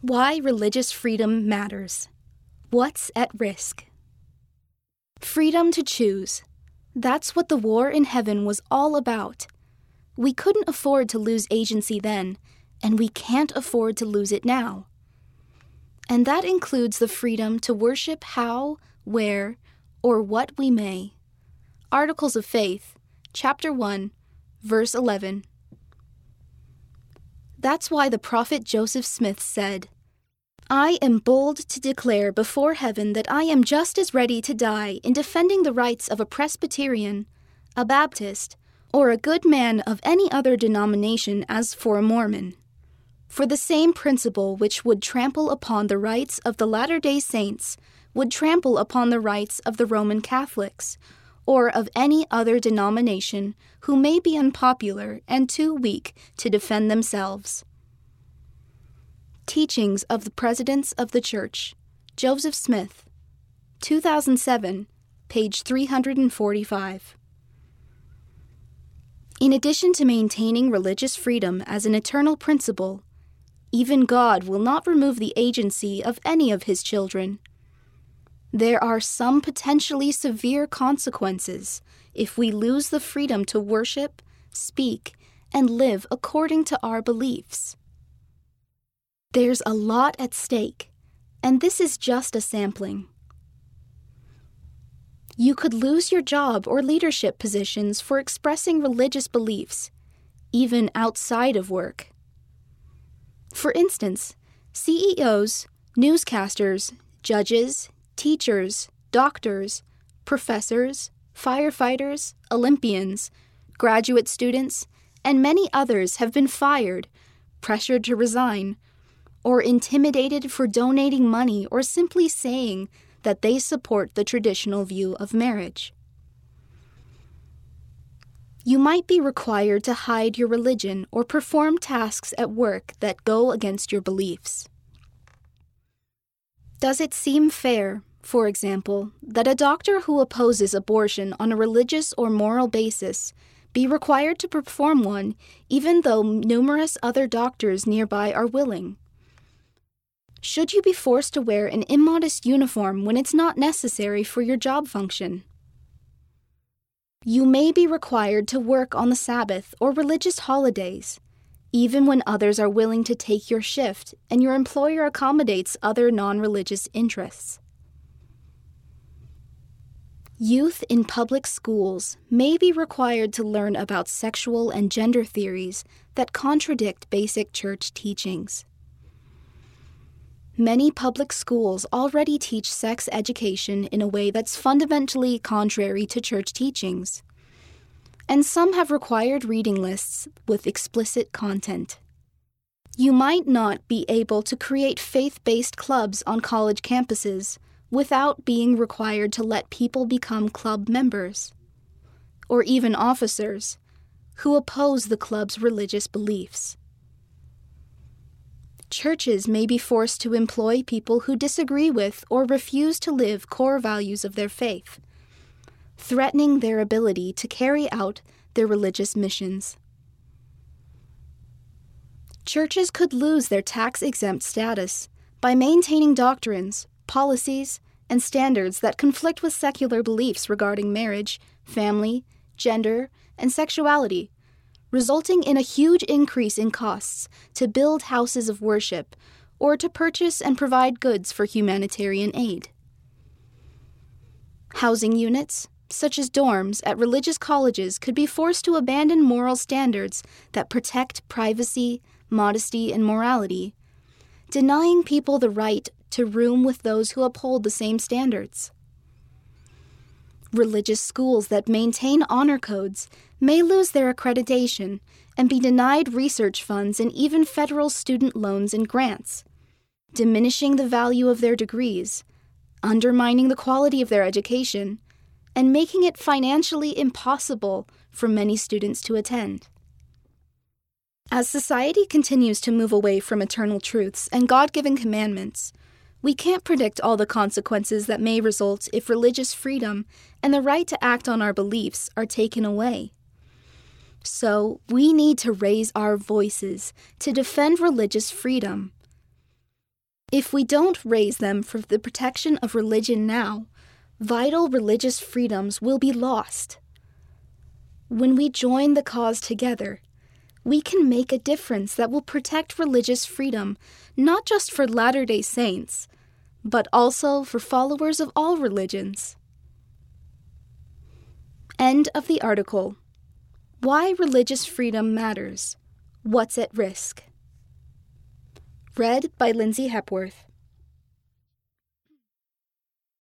Why religious freedom matters. What's at risk? Freedom to choose. That's what the war in heaven was all about. We couldn't afford to lose agency then, and we can't afford to lose it now. And that includes the freedom to worship how, where, or what we may. Articles of Faith, Chapter 1, Verse 11. That's why the prophet Joseph Smith said, I am bold to declare before heaven that I am just as ready to die in defending the rights of a Presbyterian, a Baptist, or a good man of any other denomination as for a Mormon. For the same principle which would trample upon the rights of the Latter day Saints would trample upon the rights of the Roman Catholics, or of any other denomination who may be unpopular and too weak to defend themselves. Teachings of the Presidents of the Church, Joseph Smith, 2007, page 345. In addition to maintaining religious freedom as an eternal principle, even God will not remove the agency of any of his children. There are some potentially severe consequences if we lose the freedom to worship, speak, and live according to our beliefs. There's a lot at stake, and this is just a sampling. You could lose your job or leadership positions for expressing religious beliefs, even outside of work. For instance, CEOs, newscasters, judges, teachers, doctors, professors, firefighters, Olympians, graduate students, and many others have been fired, pressured to resign, or intimidated for donating money or simply saying that they support the traditional view of marriage. You might be required to hide your religion or perform tasks at work that go against your beliefs. Does it seem fair, for example, that a doctor who opposes abortion on a religious or moral basis be required to perform one even though numerous other doctors nearby are willing? Should you be forced to wear an immodest uniform when it's not necessary for your job function? You may be required to work on the Sabbath or religious holidays, even when others are willing to take your shift and your employer accommodates other non religious interests. Youth in public schools may be required to learn about sexual and gender theories that contradict basic church teachings. Many public schools already teach sex education in a way that's fundamentally contrary to church teachings. And some have required reading lists with explicit content. You might not be able to create faith based clubs on college campuses without being required to let people become club members, or even officers, who oppose the club's religious beliefs churches may be forced to employ people who disagree with or refuse to live core values of their faith, threatening their ability to carry out their religious missions. Churches could lose their tax exempt status by maintaining doctrines, policies, and standards that conflict with secular beliefs regarding marriage, family, gender, and sexuality resulting in a huge increase in costs to build houses of worship or to purchase and provide goods for humanitarian aid. Housing units, such as dorms at religious colleges, could be forced to abandon moral standards that protect privacy, modesty, and morality, denying people the right to room with those who uphold the same standards. Religious schools that maintain honor codes may lose their accreditation and be denied research funds and even federal student loans and grants, diminishing the value of their degrees, undermining the quality of their education, and making it financially impossible for many students to attend. As society continues to move away from eternal truths and God given commandments, we can't predict all the consequences that may result if religious freedom and the right to act on our beliefs are taken away. So, we need to raise our voices to defend religious freedom. If we don't raise them for the protection of religion now, vital religious freedoms will be lost. When we join the cause together, we can make a difference that will protect religious freedom not just for Latter day Saints, but also for followers of all religions. End of the article. Why Religious Freedom Matters What's at Risk. Read by Lindsay Hepworth.